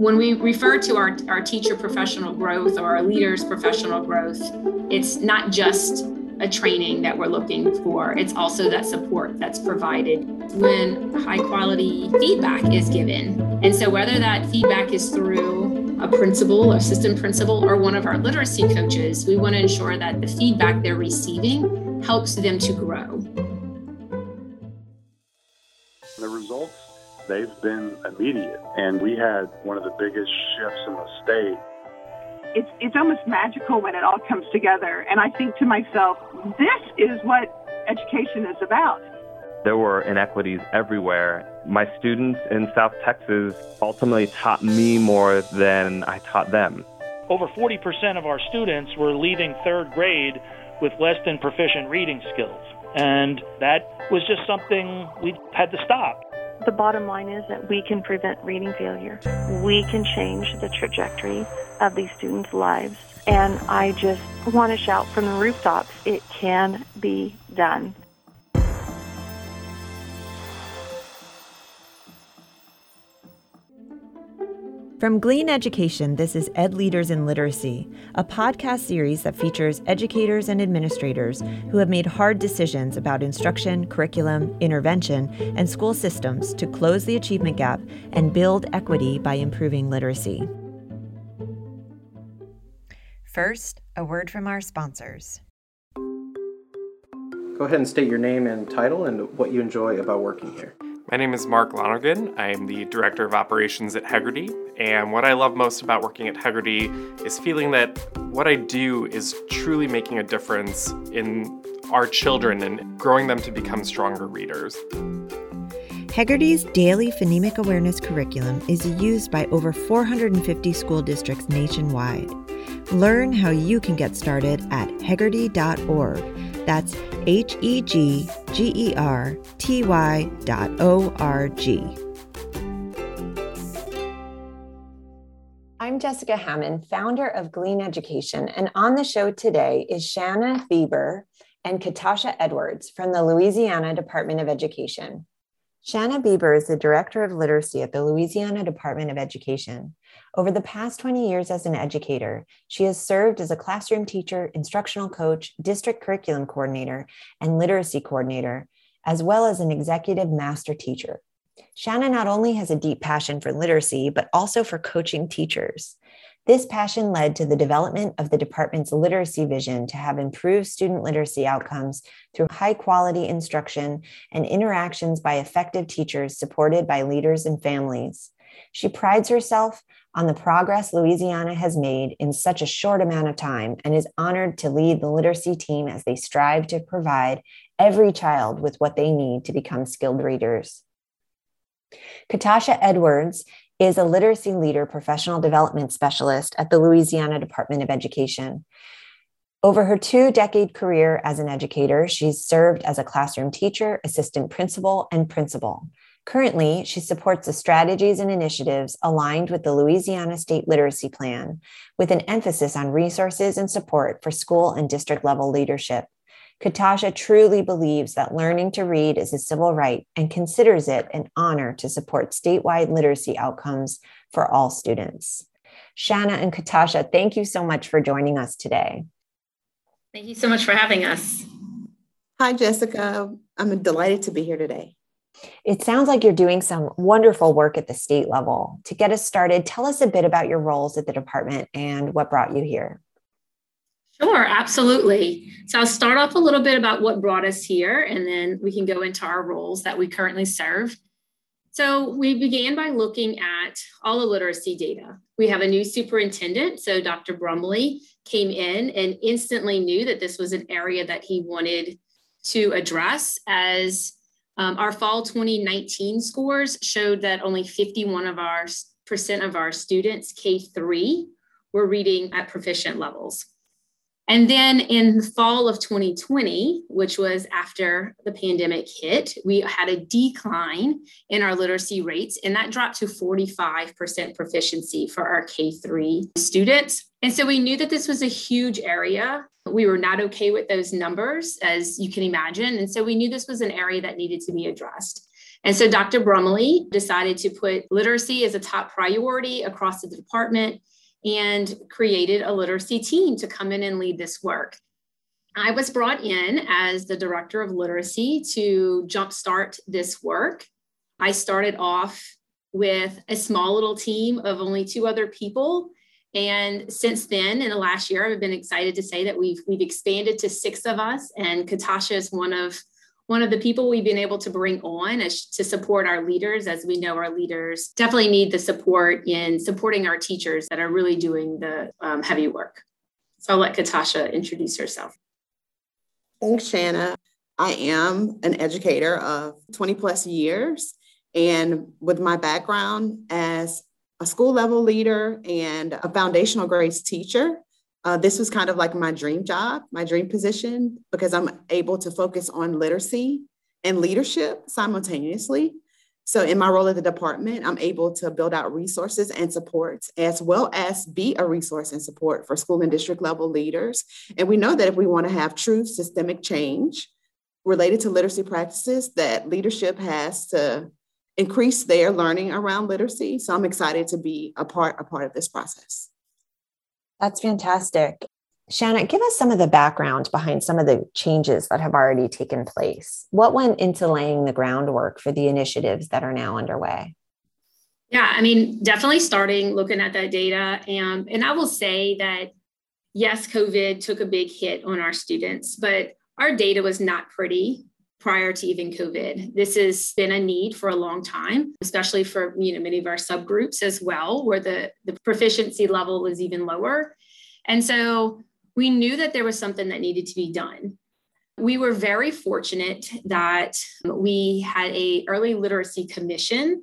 When we refer to our, our teacher professional growth or our leaders professional growth, it's not just a training that we're looking for, it's also that support that's provided when high quality feedback is given. And so, whether that feedback is through a principal, assistant principal, or one of our literacy coaches, we want to ensure that the feedback they're receiving helps them to grow. The results, they've been immediate. And we had one of the biggest shifts in the state. It's, it's almost magical when it all comes together. And I think to myself, this is what education is about. There were inequities everywhere. My students in South Texas ultimately taught me more than I taught them. Over 40% of our students were leaving third grade with less than proficient reading skills. And that was just something we had to stop. The bottom line is that we can prevent reading failure. We can change the trajectory of these students' lives. And I just want to shout from the rooftops it can be done. From Glean Education, this is Ed Leaders in Literacy, a podcast series that features educators and administrators who have made hard decisions about instruction, curriculum, intervention, and school systems to close the achievement gap and build equity by improving literacy. First, a word from our sponsors. Go ahead and state your name and title and what you enjoy about working here. My name is Mark Lonergan. I am the Director of Operations at Heggerty. And what I love most about working at Heggerty is feeling that what I do is truly making a difference in our children and growing them to become stronger readers. Heggerty's daily phonemic awareness curriculum is used by over 450 school districts nationwide. Learn how you can get started at heggerty.org. That's H E G G E R T Y dot O R G. I'm Jessica Hammond, founder of Glean Education, and on the show today is Shanna Bieber and Katasha Edwards from the Louisiana Department of Education. Shanna Bieber is the Director of Literacy at the Louisiana Department of Education. Over the past 20 years as an educator, she has served as a classroom teacher, instructional coach, district curriculum coordinator, and literacy coordinator, as well as an executive master teacher. Shanna not only has a deep passion for literacy, but also for coaching teachers. This passion led to the development of the department's literacy vision to have improved student literacy outcomes through high quality instruction and interactions by effective teachers supported by leaders and families. She prides herself on the progress Louisiana has made in such a short amount of time and is honored to lead the literacy team as they strive to provide every child with what they need to become skilled readers. Katasha Edwards is a literacy leader professional development specialist at the Louisiana Department of Education. Over her two decade career as an educator, she's served as a classroom teacher, assistant principal, and principal. Currently, she supports the strategies and initiatives aligned with the Louisiana State Literacy Plan, with an emphasis on resources and support for school and district level leadership. Katasha truly believes that learning to read is a civil right and considers it an honor to support statewide literacy outcomes for all students. Shanna and Katasha, thank you so much for joining us today. Thank you so much for having us. Hi, Jessica. I'm delighted to be here today. It sounds like you're doing some wonderful work at the state level. To get us started, tell us a bit about your roles at the department and what brought you here. Sure, absolutely. So I'll start off a little bit about what brought us here, and then we can go into our roles that we currently serve. So we began by looking at all the literacy data. We have a new superintendent. So Dr. Brumley came in and instantly knew that this was an area that he wanted to address as um, our fall 2019 scores showed that only 51 of our percent of our students K3 were reading at proficient levels. And then in the fall of 2020, which was after the pandemic hit, we had a decline in our literacy rates, and that dropped to 45% proficiency for our K3 students. And so we knew that this was a huge area. We were not okay with those numbers, as you can imagine. And so we knew this was an area that needed to be addressed. And so Dr. Brumley decided to put literacy as a top priority across the department and created a literacy team to come in and lead this work. I was brought in as the director of literacy to jumpstart this work. I started off with a small little team of only two other people. And since then, in the last year, I've been excited to say that we've we've expanded to six of us, and Katasha is one of one of the people we've been able to bring on as, to support our leaders, as we know our leaders definitely need the support in supporting our teachers that are really doing the um, heavy work. So I'll let Katasha introduce herself. Thanks, Shanna. I am an educator of 20 plus years. And with my background as a school level leader and a foundational grades teacher, uh, this was kind of like my dream job, my dream position, because I'm able to focus on literacy and leadership simultaneously. So, in my role at the department, I'm able to build out resources and supports, as well as be a resource and support for school and district level leaders. And we know that if we want to have true systemic change related to literacy practices, that leadership has to increase their learning around literacy. So, I'm excited to be a part a part of this process. That's fantastic. Shanna, give us some of the background behind some of the changes that have already taken place. What went into laying the groundwork for the initiatives that are now underway? Yeah, I mean, definitely starting looking at that data. And, and I will say that, yes, COVID took a big hit on our students, but our data was not pretty prior to even COVID. This has been a need for a long time, especially for you know many of our subgroups as well, where the, the proficiency level was even lower. And so we knew that there was something that needed to be done. We were very fortunate that we had a early literacy commission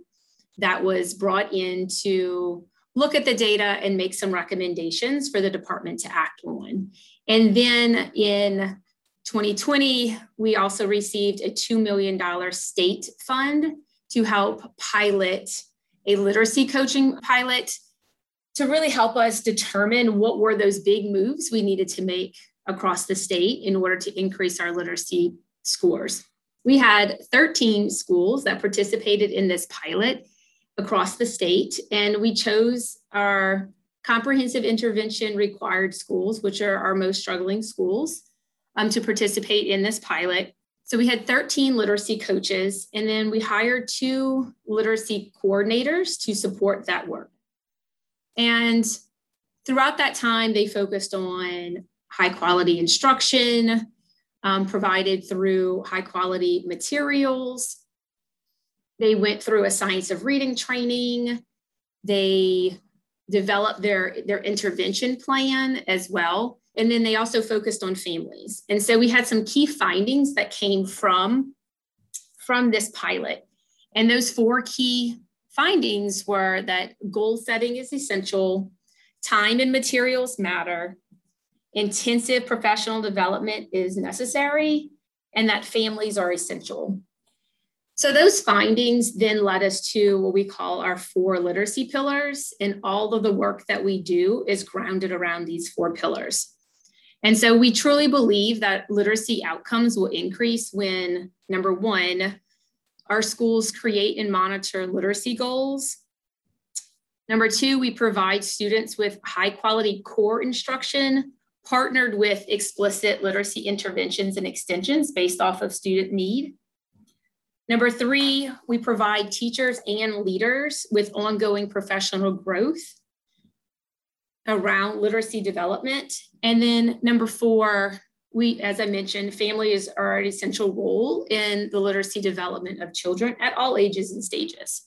that was brought in to look at the data and make some recommendations for the department to act on. And then in 2020, we also received a $2 million state fund to help pilot a literacy coaching pilot to really help us determine what were those big moves we needed to make across the state in order to increase our literacy scores. We had 13 schools that participated in this pilot across the state, and we chose our comprehensive intervention required schools, which are our most struggling schools um, to participate in this pilot. So we had 13 literacy coaches, and then we hired two literacy coordinators to support that work. And throughout that time, they focused on high quality instruction um, provided through high quality materials. They went through a science of reading training. They developed their, their intervention plan as well. And then they also focused on families. And so we had some key findings that came from, from this pilot. And those four key findings were that goal setting is essential, time and materials matter, intensive professional development is necessary, and that families are essential. So, those findings then led us to what we call our four literacy pillars, and all of the work that we do is grounded around these four pillars. And so we truly believe that literacy outcomes will increase when, number one, our schools create and monitor literacy goals. Number two, we provide students with high quality core instruction partnered with explicit literacy interventions and extensions based off of student need. Number three, we provide teachers and leaders with ongoing professional growth around literacy development. And then number four, we, as I mentioned, families are an essential role in the literacy development of children at all ages and stages.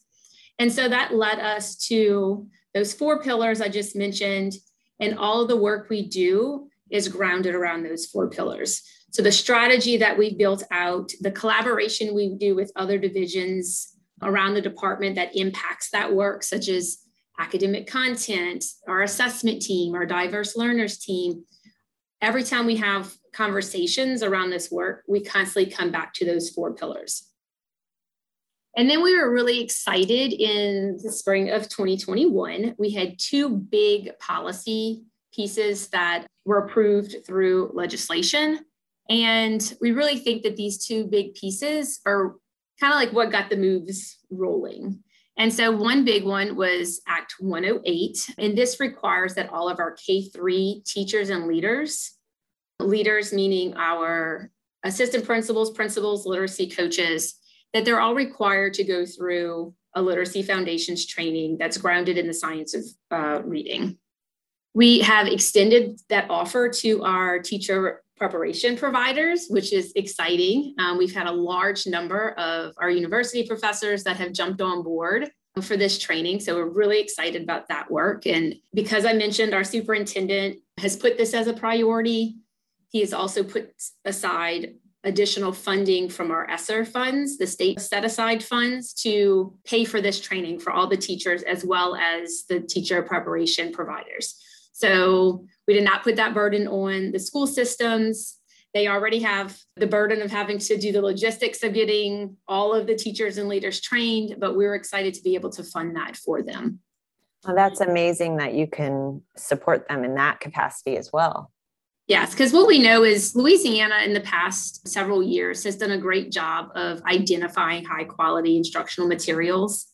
And so that led us to those four pillars I just mentioned, and all of the work we do is grounded around those four pillars. So the strategy that we've built out, the collaboration we do with other divisions around the department that impacts that work, such as academic content, our assessment team, our diverse learners team. Every time we have conversations around this work, we constantly come back to those four pillars. And then we were really excited in the spring of 2021. We had two big policy pieces that were approved through legislation. And we really think that these two big pieces are kind of like what got the moves rolling. And so one big one was Act 108. And this requires that all of our K3 teachers and leaders, leaders meaning our assistant principals, principals, literacy coaches, that they're all required to go through a literacy foundations training that's grounded in the science of uh, reading. We have extended that offer to our teacher preparation providers, which is exciting. Um, we've had a large number of our university professors that have jumped on board for this training. So we're really excited about that work. And because I mentioned our superintendent has put this as a priority, he has also put aside additional funding from our ESSER funds, the state set aside funds to pay for this training for all the teachers as well as the teacher preparation providers. So we did not put that burden on the school systems. They already have the burden of having to do the logistics of getting all of the teachers and leaders trained, but we're excited to be able to fund that for them. Well, that's amazing that you can support them in that capacity as well. Yes, because what we know is Louisiana in the past several years has done a great job of identifying high quality instructional materials.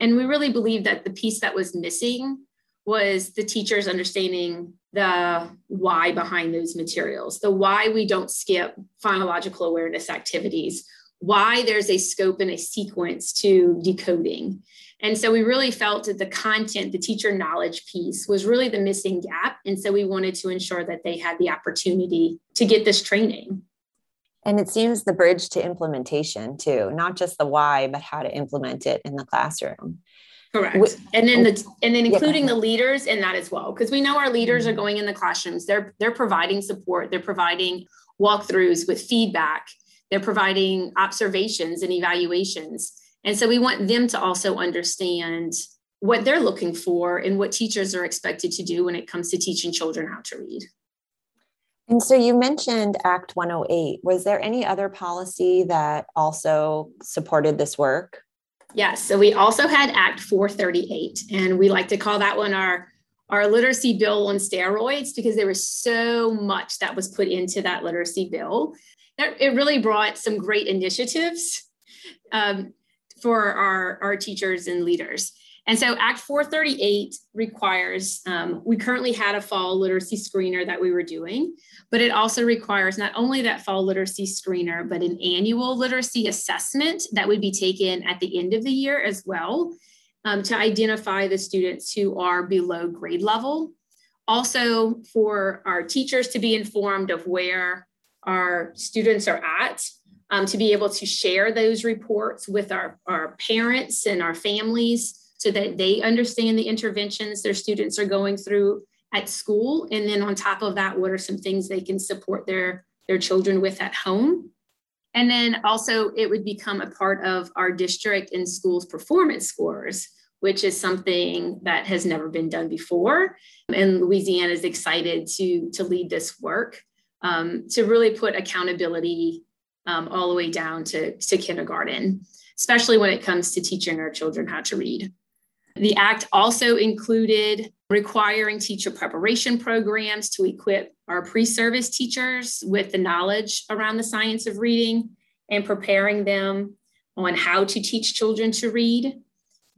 And we really believe that the piece that was missing was the teachers understanding the why behind those materials, the why we don't skip phonological awareness activities, why there's a scope and a sequence to decoding. And so we really felt that the content, the teacher knowledge piece was really the missing gap. And so we wanted to ensure that they had the opportunity to get this training. And it seems the bridge to implementation too, not just the why, but how to implement it in the classroom. Correct. And then the and then including the leaders in that as well. Because we know our leaders are mm-hmm. going in the classrooms. They're they're providing support, they're providing walkthroughs with feedback, they're providing observations and evaluations. And so we want them to also understand what they're looking for and what teachers are expected to do when it comes to teaching children how to read. And so you mentioned Act 108. Was there any other policy that also supported this work? Yes. So we also had Act 438, and we like to call that one our our literacy bill on steroids because there was so much that was put into that literacy bill. That it really brought some great initiatives um, for our, our teachers and leaders. And so Act 438 requires, um, we currently had a fall literacy screener that we were doing, but it also requires not only that fall literacy screener, but an annual literacy assessment that would be taken at the end of the year as well um, to identify the students who are below grade level. Also, for our teachers to be informed of where our students are at, um, to be able to share those reports with our, our parents and our families so that they understand the interventions their students are going through at school. And then on top of that what are some things they can support their their children with at home? And then also it would become a part of our district and schools performance scores which is something that has never been done before. And louisiana is excited to to lead this work um, to really put accountability um, all the way down to, to kindergarten especially when it comes to teaching our children how to read the act also included requiring teacher preparation programs to equip our pre service teachers with the knowledge around the science of reading and preparing them on how to teach children to read.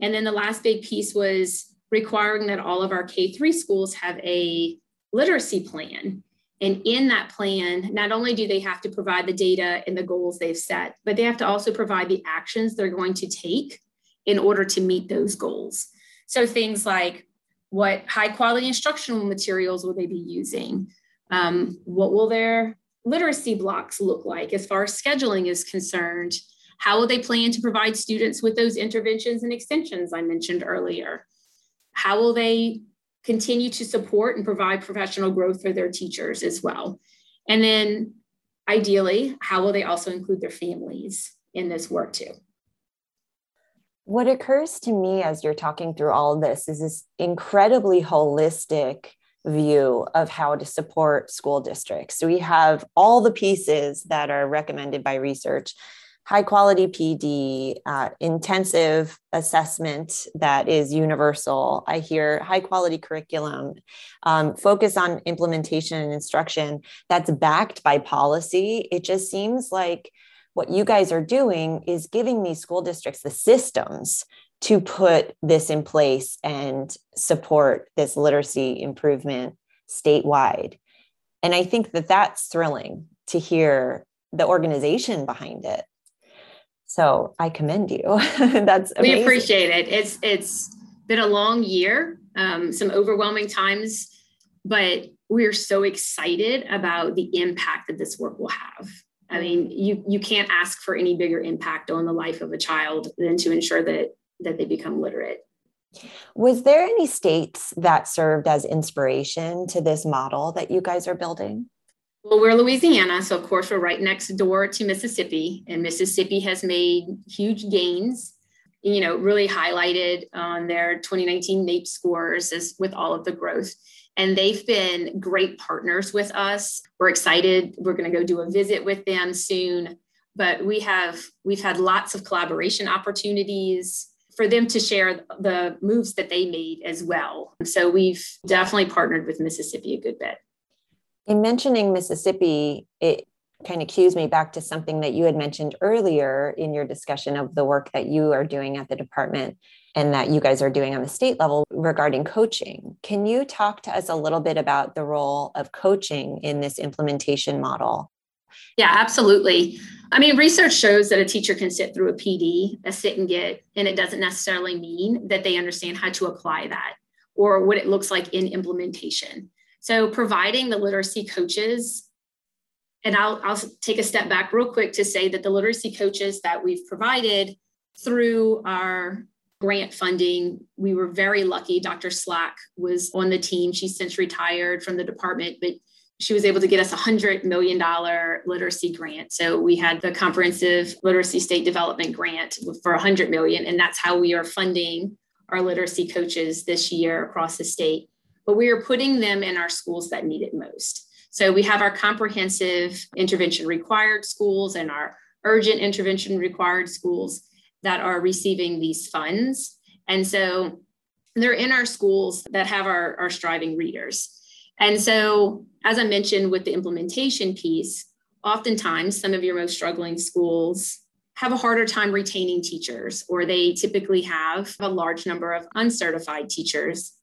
And then the last big piece was requiring that all of our K 3 schools have a literacy plan. And in that plan, not only do they have to provide the data and the goals they've set, but they have to also provide the actions they're going to take in order to meet those goals. So things like what high quality instructional materials will they be using? Um, what will their literacy blocks look like as far as scheduling is concerned? How will they plan to provide students with those interventions and extensions I mentioned earlier? How will they continue to support and provide professional growth for their teachers as well? And then ideally, how will they also include their families in this work too? What occurs to me as you're talking through all this is this incredibly holistic view of how to support school districts. So we have all the pieces that are recommended by research high quality PD, uh, intensive assessment that is universal. I hear high quality curriculum, um, focus on implementation and instruction that's backed by policy. It just seems like what you guys are doing is giving these school districts the systems to put this in place and support this literacy improvement statewide. And I think that that's thrilling to hear the organization behind it. So I commend you. that's amazing. we appreciate it. It's it's been a long year, um, some overwhelming times, but we're so excited about the impact that this work will have. I mean, you you can't ask for any bigger impact on the life of a child than to ensure that that they become literate. Was there any states that served as inspiration to this model that you guys are building? Well, we're Louisiana, so of course we're right next door to Mississippi, and Mississippi has made huge gains. You know, really highlighted on their 2019 NAEP scores as with all of the growth and they've been great partners with us. We're excited. We're going to go do a visit with them soon. But we have we've had lots of collaboration opportunities for them to share the moves that they made as well. So we've definitely partnered with Mississippi a good bit. In mentioning Mississippi, it kind of cues me back to something that you had mentioned earlier in your discussion of the work that you are doing at the department and that you guys are doing on the state level regarding coaching. Can you talk to us a little bit about the role of coaching in this implementation model? Yeah, absolutely. I mean, research shows that a teacher can sit through a PD, a sit and get, and it doesn't necessarily mean that they understand how to apply that or what it looks like in implementation. So, providing the literacy coaches, and I'll, I'll take a step back real quick to say that the literacy coaches that we've provided through our grant funding. We were very lucky. Dr. Slack was on the team. She's since retired from the department, but she was able to get us a $100 million literacy grant. So we had the comprehensive literacy state development grant for 100 million. And that's how we are funding our literacy coaches this year across the state. But we are putting them in our schools that need it most. So we have our comprehensive intervention required schools and our urgent intervention required schools that are receiving these funds. And so they're in our schools that have our, our striving readers. And so, as I mentioned with the implementation piece, oftentimes some of your most struggling schools have a harder time retaining teachers, or they typically have a large number of uncertified teachers.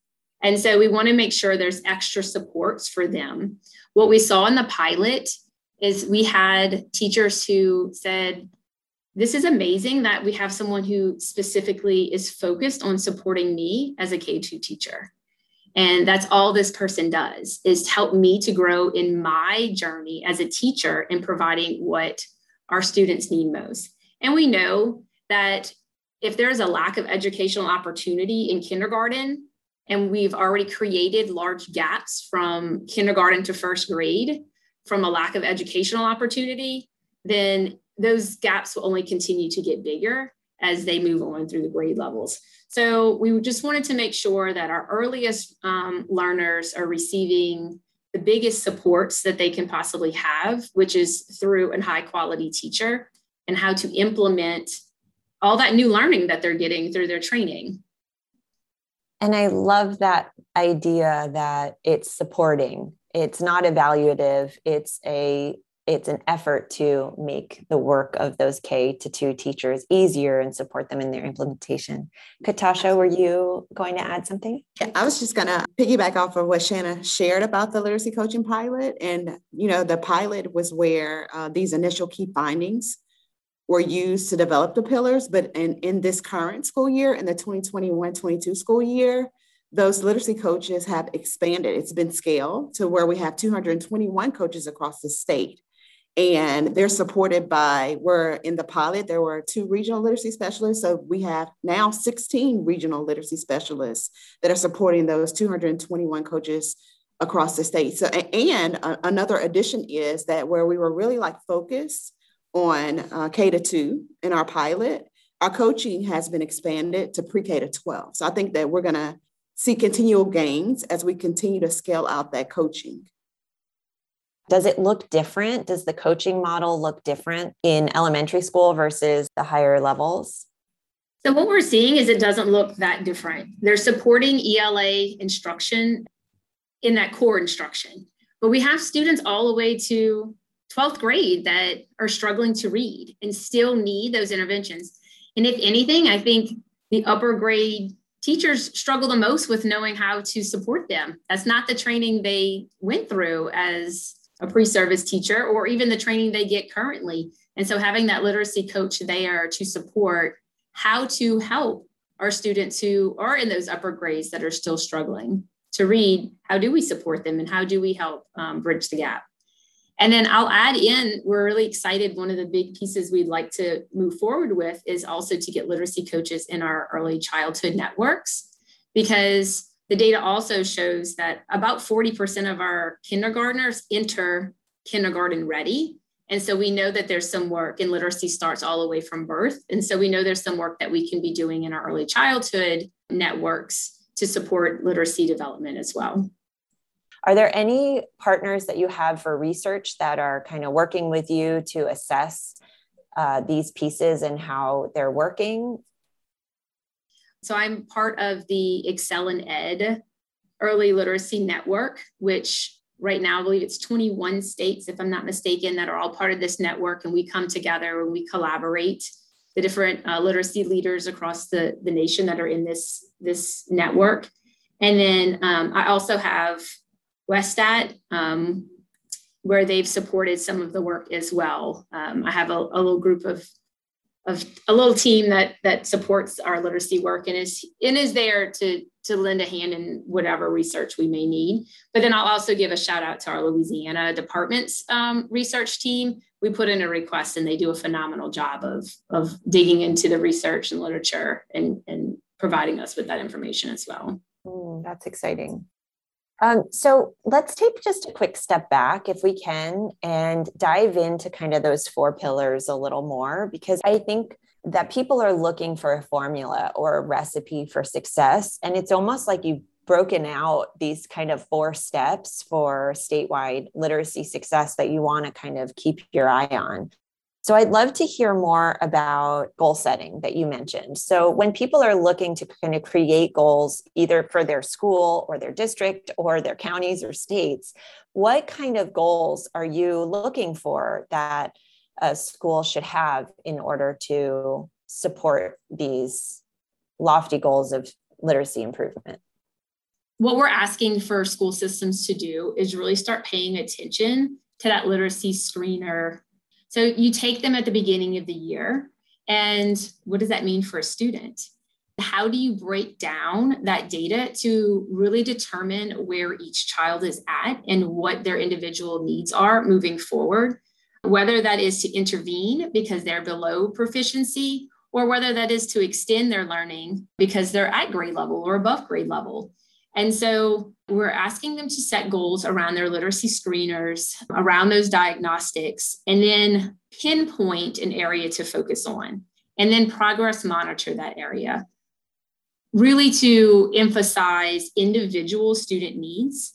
And so we want to make sure there's extra supports for them. What we saw in the pilot is we had teachers who said, this is amazing that we have someone who specifically is focused on supporting me as a K2 teacher. And that's all this person does is help me to grow in my journey as a teacher in providing what our students need most. And we know that if there's a lack of educational opportunity in kindergarten, and we've already created large gaps from kindergarten to first grade from a lack of educational opportunity, then those gaps will only continue to get bigger as they move on through the grade levels. So we just wanted to make sure that our earliest um, learners are receiving the biggest supports that they can possibly have, which is through a high quality teacher and how to implement all that new learning that they're getting through their training. And I love that idea that it's supporting. It's not evaluative. It's a it's an effort to make the work of those K to two teachers easier and support them in their implementation. Katasha, were you going to add something? Yeah, I was just going to piggyback off of what Shanna shared about the literacy coaching pilot. And, you know, the pilot was where uh, these initial key findings were used to develop the pillars. But in, in this current school year, in the 2021 22 school year, those literacy coaches have expanded. It's been scaled to where we have 221 coaches across the state and they're supported by we're in the pilot there were two regional literacy specialists so we have now 16 regional literacy specialists that are supporting those 221 coaches across the state so and uh, another addition is that where we were really like focused on uh, k to 2 in our pilot our coaching has been expanded to pre-k to 12 so i think that we're going to see continual gains as we continue to scale out that coaching does it look different? Does the coaching model look different in elementary school versus the higher levels? So, what we're seeing is it doesn't look that different. They're supporting ELA instruction in that core instruction, but we have students all the way to 12th grade that are struggling to read and still need those interventions. And if anything, I think the upper grade teachers struggle the most with knowing how to support them. That's not the training they went through as a pre service teacher or even the training they get currently. And so having that literacy coach there to support how to help our students who are in those upper grades that are still struggling to read, how do we support them and how do we help um, bridge the gap? And then I'll add in, we're really excited. One of the big pieces we'd like to move forward with is also to get literacy coaches in our early childhood networks, because the data also shows that about 40% of our kindergartners enter kindergarten ready. And so we know that there's some work, and literacy starts all the way from birth. And so we know there's some work that we can be doing in our early childhood networks to support literacy development as well. Are there any partners that you have for research that are kind of working with you to assess uh, these pieces and how they're working? So I'm part of the ExcelinEd Early Literacy Network, which right now I believe it's 21 states, if I'm not mistaken, that are all part of this network. And we come together and we collaborate the different uh, literacy leaders across the, the nation that are in this, this network. And then um, I also have Westat, um, where they've supported some of the work as well. Um, I have a, a, little group of, of a little team that that supports our literacy work and is and is there to to lend a hand in whatever research we may need. But then I'll also give a shout out to our Louisiana department's um, research team. We put in a request and they do a phenomenal job of of digging into the research and literature and and providing us with that information as well. Mm, that's exciting. Um, so let's take just a quick step back, if we can, and dive into kind of those four pillars a little more, because I think that people are looking for a formula or a recipe for success. And it's almost like you've broken out these kind of four steps for statewide literacy success that you want to kind of keep your eye on. So I'd love to hear more about goal setting that you mentioned. So when people are looking to kind of create goals either for their school or their district or their counties or states, what kind of goals are you looking for that a school should have in order to support these lofty goals of literacy improvement? What we're asking for school systems to do is really start paying attention to that literacy screener so you take them at the beginning of the year. And what does that mean for a student? How do you break down that data to really determine where each child is at and what their individual needs are moving forward? Whether that is to intervene because they're below proficiency, or whether that is to extend their learning because they're at grade level or above grade level. And so we're asking them to set goals around their literacy screeners, around those diagnostics, and then pinpoint an area to focus on, and then progress monitor that area. Really to emphasize individual student needs,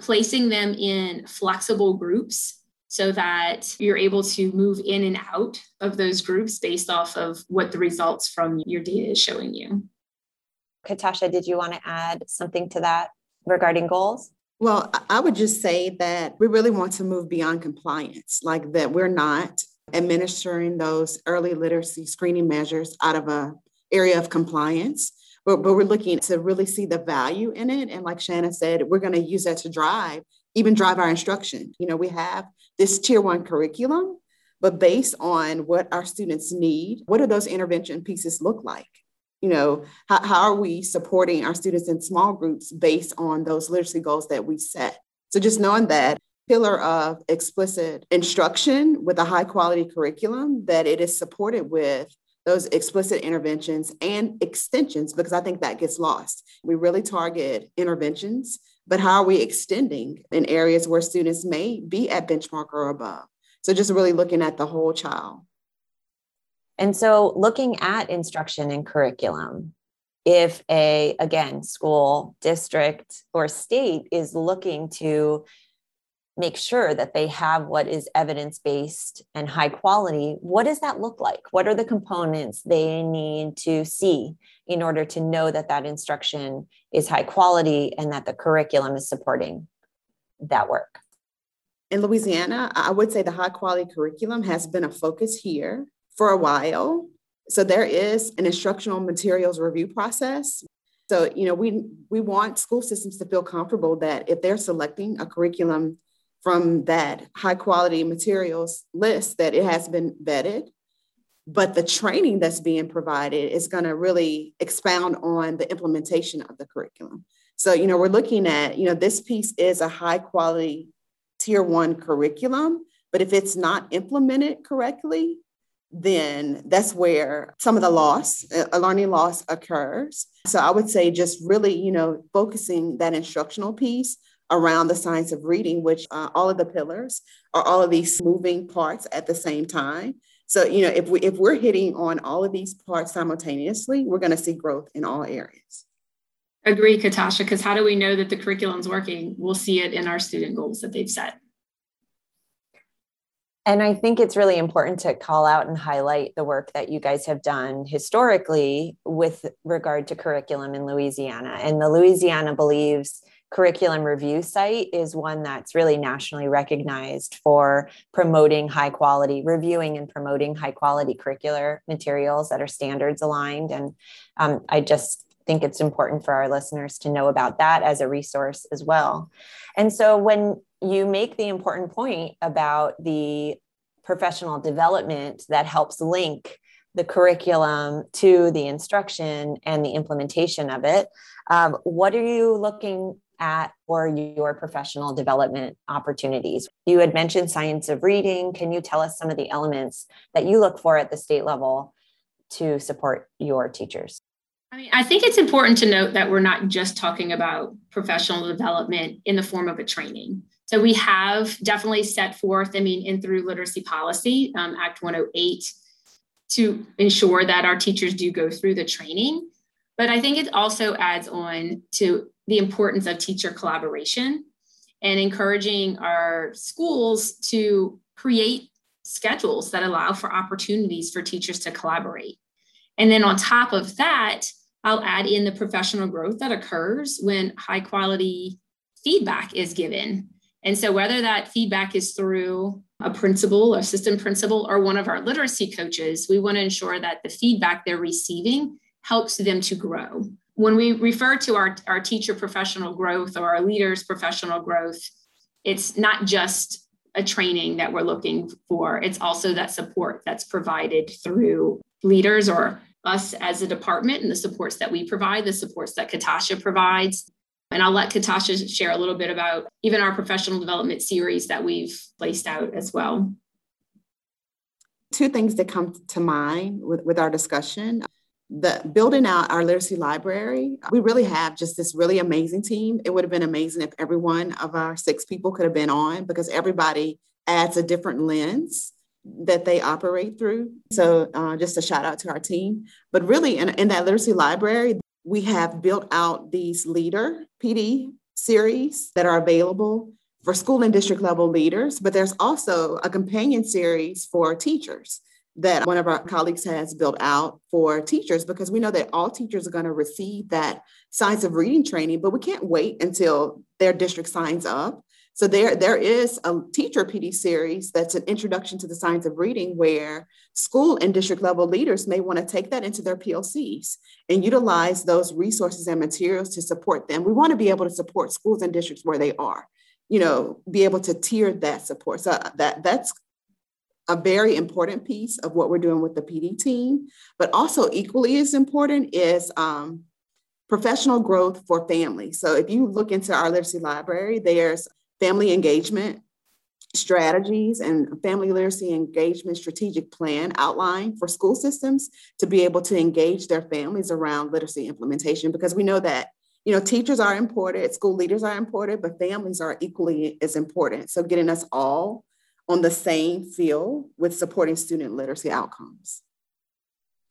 placing them in flexible groups so that you're able to move in and out of those groups based off of what the results from your data is showing you. Katasha, did you want to add something to that regarding goals? Well, I would just say that we really want to move beyond compliance, like that we're not administering those early literacy screening measures out of a area of compliance, but, but we're looking to really see the value in it. And like Shanna said, we're going to use that to drive, even drive our instruction. You know, we have this tier one curriculum, but based on what our students need, what do those intervention pieces look like? You know how, how are we supporting our students in small groups based on those literacy goals that we set? So just knowing that pillar of explicit instruction with a high quality curriculum that it is supported with those explicit interventions and extensions because i think that gets lost. We really target interventions but how are we extending in areas where students may be at benchmark or above? So just really looking at the whole child and so looking at instruction and curriculum, if a, again, school, district, or state is looking to make sure that they have what is evidence based and high quality, what does that look like? What are the components they need to see in order to know that that instruction is high quality and that the curriculum is supporting that work? In Louisiana, I would say the high quality curriculum has been a focus here for a while. So there is an instructional materials review process. So, you know, we we want school systems to feel comfortable that if they're selecting a curriculum from that high quality materials list that it has been vetted but the training that's being provided is going to really expound on the implementation of the curriculum so you know we're looking at you know this piece is a high quality tier one curriculum but if it's not implemented correctly then that's where some of the loss a learning loss occurs so i would say just really you know focusing that instructional piece around the science of reading which uh, all of the pillars are all of these moving parts at the same time so, you know, if we if we're hitting on all of these parts simultaneously, we're going to see growth in all areas. Agree, Katasha, because how do we know that the curriculum's working? We'll see it in our student goals that they've set. And I think it's really important to call out and highlight the work that you guys have done historically with regard to curriculum in Louisiana. And the Louisiana believes curriculum review site is one that's really nationally recognized for promoting high quality, reviewing and promoting high quality curricular materials that are standards aligned. And um, I just think it's important for our listeners to know about that as a resource as well. And so when you make the important point about the professional development that helps link the curriculum to the instruction and the implementation of it. Um, what are you looking at for your professional development opportunities? You had mentioned science of reading. Can you tell us some of the elements that you look for at the state level to support your teachers? I mean, I think it's important to note that we're not just talking about professional development in the form of a training. So we have definitely set forth, I mean, in through literacy policy, um, Act 108, to ensure that our teachers do go through the training. But I think it also adds on to the importance of teacher collaboration and encouraging our schools to create schedules that allow for opportunities for teachers to collaborate. And then on top of that, I'll add in the professional growth that occurs when high quality feedback is given. And so, whether that feedback is through a principal, or system principal, or one of our literacy coaches, we want to ensure that the feedback they're receiving helps them to grow when we refer to our, our teacher professional growth or our leaders professional growth, it's not just a training that we're looking for, it's also that support that's provided through leaders or us as a department and the supports that we provide, the supports that Katasha provides. And I'll let Katasha share a little bit about even our professional development series that we've placed out as well. Two things that come to mind with, with our discussion the building out our literacy library, we really have just this really amazing team. It would have been amazing if every one of our six people could have been on because everybody adds a different lens that they operate through. So uh, just a shout out to our team. But really in, in that literacy library, we have built out these leader PD series that are available for school and district level leaders, but there's also a companion series for teachers that one of our colleagues has built out for teachers because we know that all teachers are going to receive that science of reading training, but we can't wait until their district signs up. So there, there is a teacher PD series that's an introduction to the science of reading where school and district level leaders may want to take that into their PLCs and utilize those resources and materials to support them. We want to be able to support schools and districts where they are, you know, be able to tier that support. So that that's a very important piece of what we're doing with the PD team, but also equally as important is um, professional growth for families. So if you look into our literacy library, there's family engagement strategies and family literacy engagement strategic plan outline for school systems to be able to engage their families around literacy implementation because we know that you know teachers are important school leaders are important but families are equally as important so getting us all on the same field with supporting student literacy outcomes.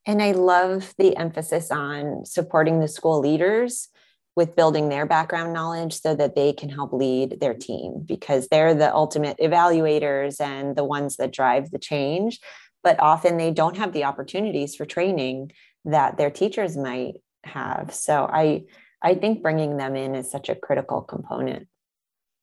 And I love the emphasis on supporting the school leaders with building their background knowledge so that they can help lead their team because they're the ultimate evaluators and the ones that drive the change. But often they don't have the opportunities for training that their teachers might have. So I, I think bringing them in is such a critical component.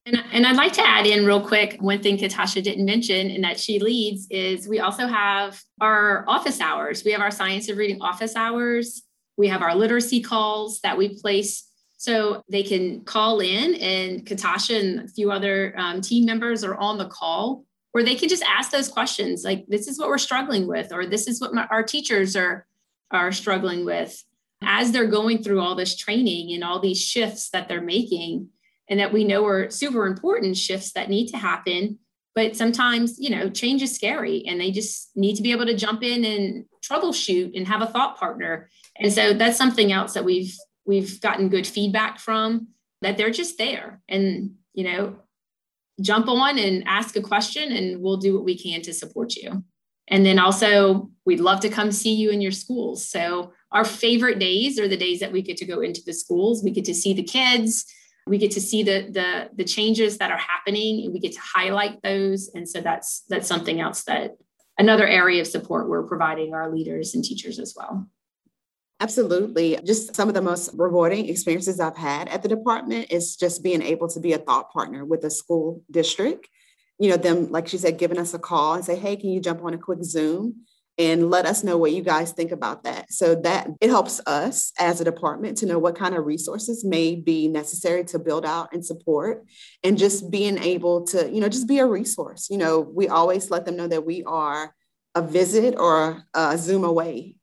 And, and I'd like to add in real quick one thing Katasha didn't mention and that she leads is we also have our office hours. We have our science of reading office hours. We have our literacy calls that we place so they can call in, and Katasha and a few other um, team members are on the call, or they can just ask those questions like, "This is what we're struggling with," or "This is what my, our teachers are are struggling with." As they're going through all this training and all these shifts that they're making, and that we know are super important shifts that need to happen. But sometimes, you know, change is scary and they just need to be able to jump in and troubleshoot and have a thought partner. And so that's something else that we've we've gotten good feedback from that they're just there and, you know, jump on and ask a question and we'll do what we can to support you. And then also, we'd love to come see you in your schools. So, our favorite days are the days that we get to go into the schools. We get to see the kids, we get to see the the the changes that are happening and we get to highlight those and so that's that's something else that another area of support we're providing our leaders and teachers as well Absolutely. Just some of the most rewarding experiences I've had at the department is just being able to be a thought partner with a school district. You know, them, like she said, giving us a call and say, hey, can you jump on a quick Zoom? and let us know what you guys think about that. So that it helps us as a department to know what kind of resources may be necessary to build out and support and just being able to, you know, just be a resource. You know, we always let them know that we are a visit or a Zoom away.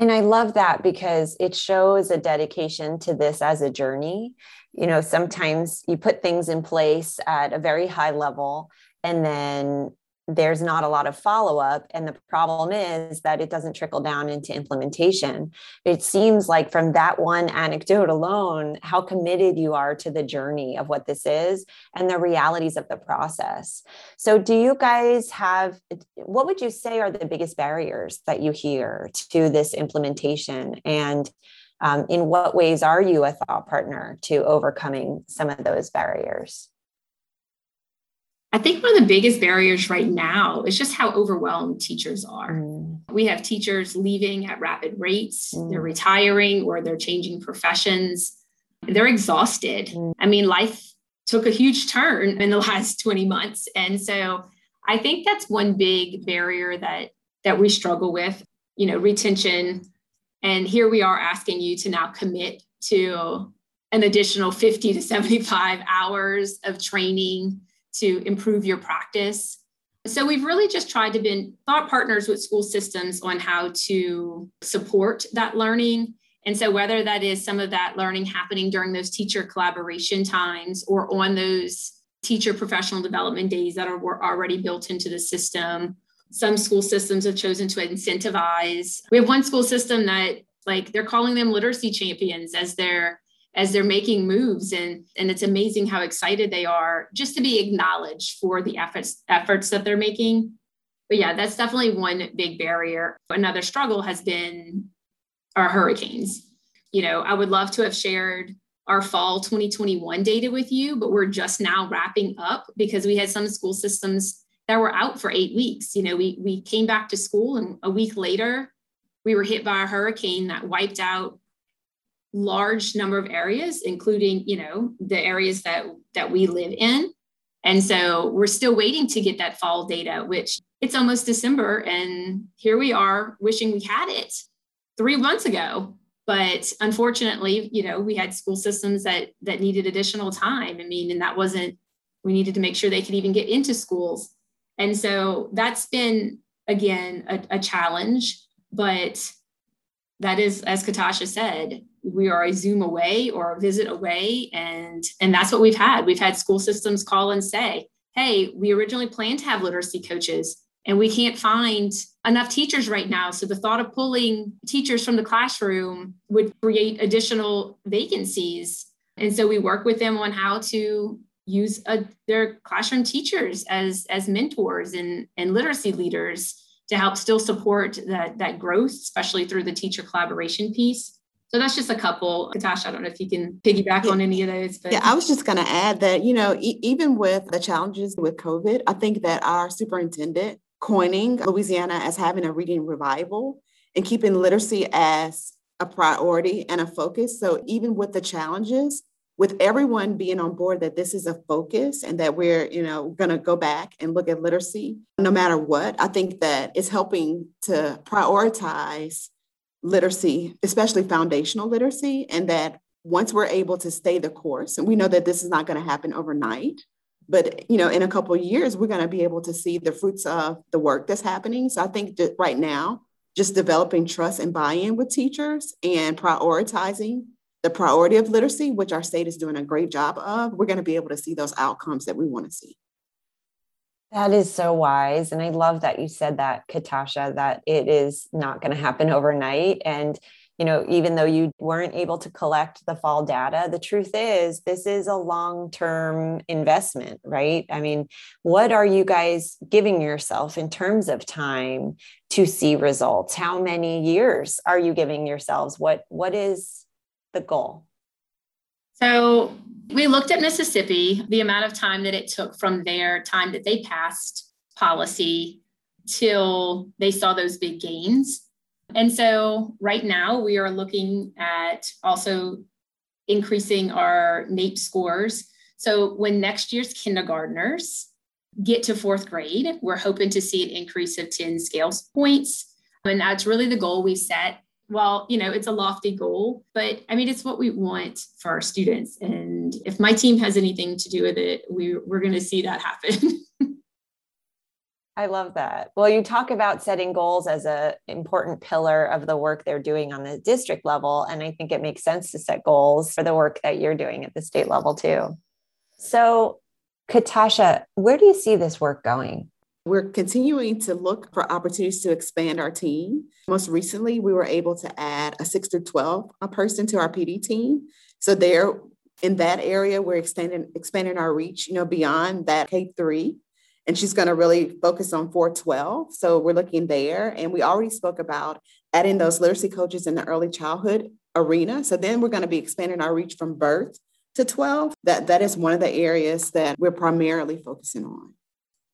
And I love that because it shows a dedication to this as a journey. You know, sometimes you put things in place at a very high level and then there's not a lot of follow up. And the problem is that it doesn't trickle down into implementation. It seems like from that one anecdote alone, how committed you are to the journey of what this is and the realities of the process. So, do you guys have what would you say are the biggest barriers that you hear to this implementation? And um, in what ways are you a thought partner to overcoming some of those barriers? I think one of the biggest barriers right now is just how overwhelmed teachers are. Mm. We have teachers leaving at rapid rates, mm. they're retiring or they're changing professions. They're exhausted. Mm. I mean, life took a huge turn in the last 20 months. And so I think that's one big barrier that that we struggle with, you know, retention. And here we are asking you to now commit to an additional 50 to 75 hours of training to improve your practice. So we've really just tried to be thought partners with school systems on how to support that learning. And so whether that is some of that learning happening during those teacher collaboration times or on those teacher professional development days that are were already built into the system. Some school systems have chosen to incentivize. We have one school system that like they're calling them literacy champions as their as they're making moves. And and it's amazing how excited they are just to be acknowledged for the efforts efforts that they're making. But yeah that's definitely one big barrier. Another struggle has been our hurricanes. You know i would love to have shared our fall 2021 data with you but we're just now wrapping up because we had some school systems that were out for eight weeks. You know we we came back to school and a week later we were hit by a hurricane that wiped out large number of areas including you know the areas that that we live in. And so we're still waiting to get that fall data which it's almost december and here we are wishing we had it three months ago. But unfortunately you know we had school systems that that needed additional time. I mean and that wasn't we needed to make sure they could even get into schools. And so that's been again a, a challenge but that is as katasha said we are a zoom away or a visit away and and that's what we've had. We've had school systems call and say hey we originally planned to have literacy coaches and we can't find enough teachers right now. So the thought of pulling teachers from the classroom would create additional vacancies. And so we work with them on how to use a, their classroom teachers as as mentors and and literacy leaders to help still support that that growth especially through the teacher collaboration piece so that's just a couple. Katasha, I don't know if you can piggyback yeah. on any of those. But. Yeah, I was just going to add that, you know, e- even with the challenges with COVID, I think that our superintendent coining Louisiana as having a reading revival and keeping literacy as a priority and a focus. So even with the challenges, with everyone being on board that this is a focus and that we're, you know, going to go back and look at literacy no matter what, I think that it's helping to prioritize literacy, especially foundational literacy, and that once we're able to stay the course, and we know that this is not going to happen overnight, but you know, in a couple years, we're going to be able to see the fruits of the work that's happening. So I think that right now, just developing trust and buy-in with teachers and prioritizing the priority of literacy, which our state is doing a great job of, we're going to be able to see those outcomes that we want to see. That is so wise. And I love that you said that, Katasha, that it is not going to happen overnight. And, you know, even though you weren't able to collect the fall data, the truth is this is a long term investment, right? I mean, what are you guys giving yourself in terms of time to see results? How many years are you giving yourselves? What, what is the goal? So we looked at Mississippi, the amount of time that it took from their time that they passed policy till they saw those big gains. And so right now we are looking at also increasing our NAEP scores. So when next year's kindergartners get to fourth grade, we're hoping to see an increase of 10 scales points. And that's really the goal we set well, you know, it's a lofty goal, but I mean, it's what we want for our students. And if my team has anything to do with it, we, we're going to see that happen. I love that. Well, you talk about setting goals as an important pillar of the work they're doing on the district level. And I think it makes sense to set goals for the work that you're doing at the state level too. So, Katasha, where do you see this work going? We're continuing to look for opportunities to expand our team. Most recently, we were able to add a six to 12 person to our PD team. So there in that area, we're extending expanding our reach, you know, beyond that K3. And she's going to really focus on 412. So we're looking there. And we already spoke about adding those literacy coaches in the early childhood arena. So then we're going to be expanding our reach from birth to 12. That that is one of the areas that we're primarily focusing on.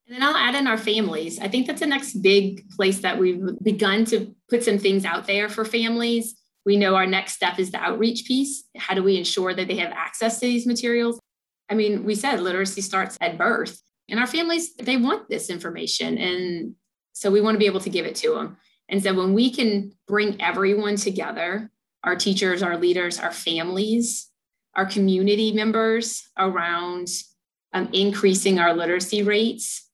And then I'll add in our families. I think that's the next big place that we've begun to put some things out there for families. We know our next step is the outreach piece. How do we ensure that they have access to these materials? I mean, we said literacy starts at birth, and our families, they want this information. And so we want to be able to give it to them. And so when we can bring everyone together, our teachers, our leaders, our families, our community members around um, increasing our literacy rates,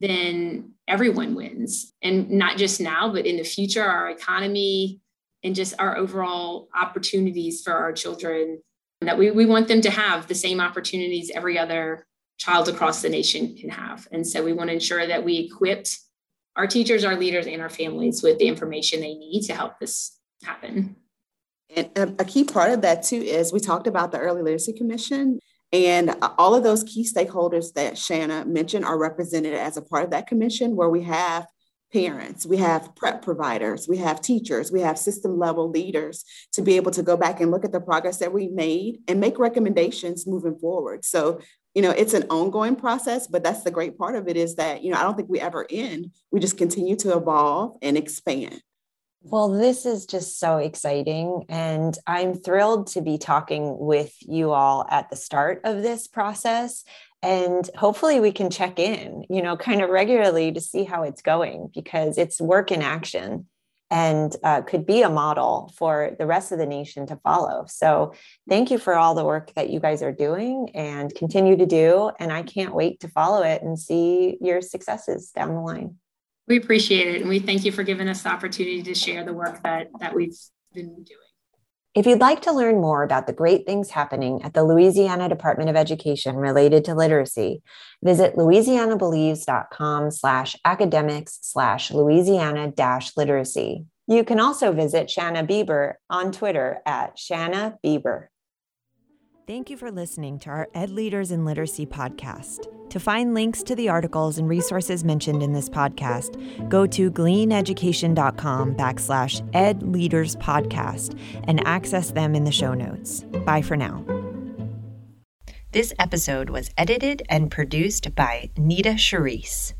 then everyone wins. And not just now, but in the future, our economy and just our overall opportunities for our children that we, we want them to have the same opportunities every other child across the nation can have. And so we want to ensure that we equipped our teachers, our leaders, and our families with the information they need to help this happen. And um, a key part of that too is we talked about the Early Literacy Commission and all of those key stakeholders that Shanna mentioned are represented as a part of that commission, where we have parents, we have prep providers, we have teachers, we have system level leaders to be able to go back and look at the progress that we made and make recommendations moving forward. So, you know, it's an ongoing process, but that's the great part of it is that, you know, I don't think we ever end. We just continue to evolve and expand. Well, this is just so exciting. And I'm thrilled to be talking with you all at the start of this process. And hopefully, we can check in, you know, kind of regularly to see how it's going because it's work in action and uh, could be a model for the rest of the nation to follow. So, thank you for all the work that you guys are doing and continue to do. And I can't wait to follow it and see your successes down the line. We appreciate it. And we thank you for giving us the opportunity to share the work that, that we've been doing. If you'd like to learn more about the great things happening at the Louisiana Department of Education related to literacy, visit louisianabelieves.com slash academics slash Louisiana dash literacy. You can also visit Shanna Bieber on Twitter at Shanna Bieber. Thank you for listening to our Ed Leaders in Literacy podcast. To find links to the articles and resources mentioned in this podcast, go to gleaneducation.com backslash Ed Leaders podcast and access them in the show notes. Bye for now. This episode was edited and produced by Nita Charisse.